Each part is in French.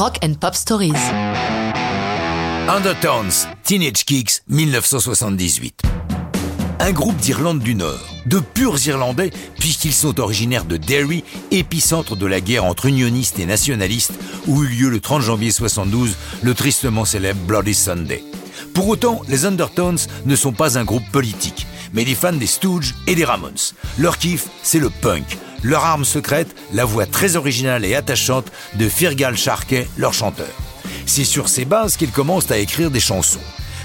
Rock and Pop Stories. Undertones, Teenage Kicks, 1978. Un groupe d'Irlande du Nord, de purs Irlandais, puisqu'ils sont originaires de Derry, épicentre de la guerre entre unionistes et nationalistes, où eut lieu le 30 janvier 72 le tristement célèbre Bloody Sunday. Pour autant, les Undertones ne sont pas un groupe politique, mais des fans des Stooges et des Ramones. Leur kiff, c'est le punk. Leur arme secrète, la voix très originale et attachante de Firgal Sharkey, leur chanteur. C'est sur ces bases qu'ils commencent à écrire des chansons.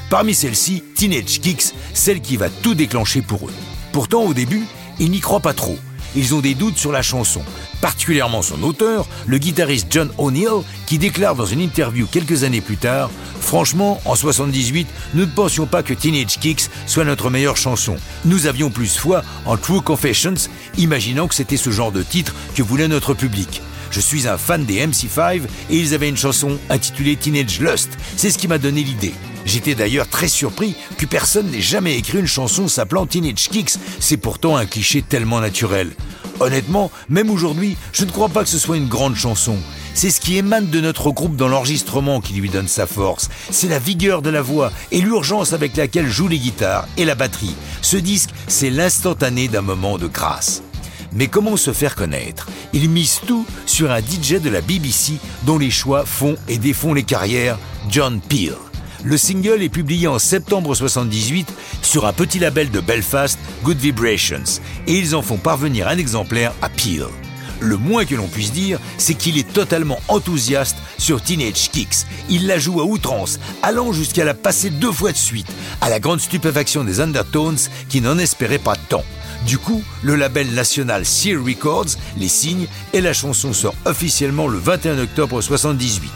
Parmi celles-ci, Teenage Kicks, celle qui va tout déclencher pour eux. Pourtant, au début, ils n'y croient pas trop. Ils ont des doutes sur la chanson, particulièrement son auteur, le guitariste John O'Neill, qui déclare dans une interview quelques années plus tard Franchement, en 78, nous ne pensions pas que Teenage Kicks soit notre meilleure chanson. Nous avions plus foi en True Confessions, imaginant que c'était ce genre de titre que voulait notre public. Je suis un fan des MC5 et ils avaient une chanson intitulée Teenage Lust. C'est ce qui m'a donné l'idée. J'étais d'ailleurs très surpris que personne n'ait jamais écrit une chanson s'appelant Teenage Kicks. C'est pourtant un cliché tellement naturel. Honnêtement, même aujourd'hui, je ne crois pas que ce soit une grande chanson. C'est ce qui émane de notre groupe dans l'enregistrement qui lui donne sa force. C'est la vigueur de la voix et l'urgence avec laquelle jouent les guitares et la batterie. Ce disque, c'est l'instantané d'un moment de grâce. Mais comment se faire connaître? Ils misent tout sur un DJ de la BBC dont les choix font et défont les carrières, John Peel. Le single est publié en septembre 78 sur un petit label de Belfast, Good Vibrations, et ils en font parvenir un exemplaire à Peel. Le moins que l'on puisse dire, c'est qu'il est totalement enthousiaste sur Teenage Kicks. Il la joue à outrance, allant jusqu'à la passer deux fois de suite, à la grande stupéfaction des Undertones qui n'en espéraient pas tant. Du coup, le label national Sear Records les signe et la chanson sort officiellement le 21 octobre 78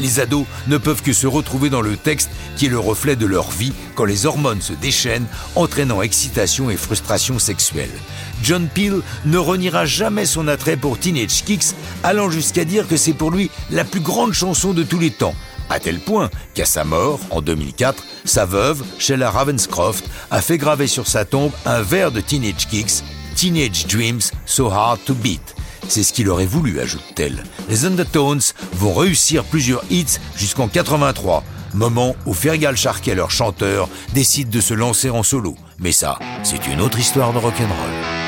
les ados ne peuvent que se retrouver dans le texte qui est le reflet de leur vie quand les hormones se déchaînent, entraînant excitation et frustration sexuelle. John Peel ne reniera jamais son attrait pour Teenage Kicks, allant jusqu'à dire que c'est pour lui la plus grande chanson de tous les temps, à tel point qu'à sa mort, en 2004, sa veuve, Sheila Ravenscroft, a fait graver sur sa tombe un vers de Teenage Kicks, Teenage Dreams So Hard to Beat. C'est ce qu'il aurait voulu, ajoute-t-elle. Les Undertones vont réussir plusieurs hits jusqu'en 83, moment où Fergal Sharkey, leur chanteur, décide de se lancer en solo. Mais ça, c'est une autre histoire de rock'n'roll.